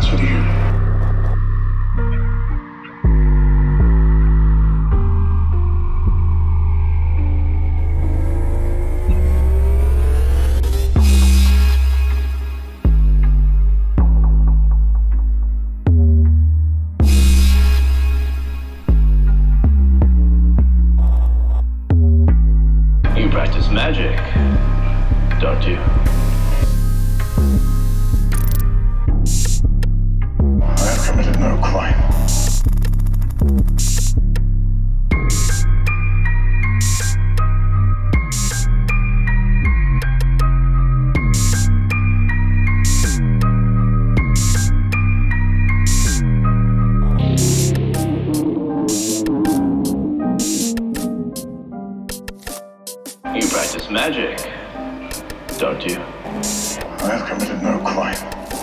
to you. You practice magic, don't you? Committed no crime. You practice magic, don't you? I have committed no crime.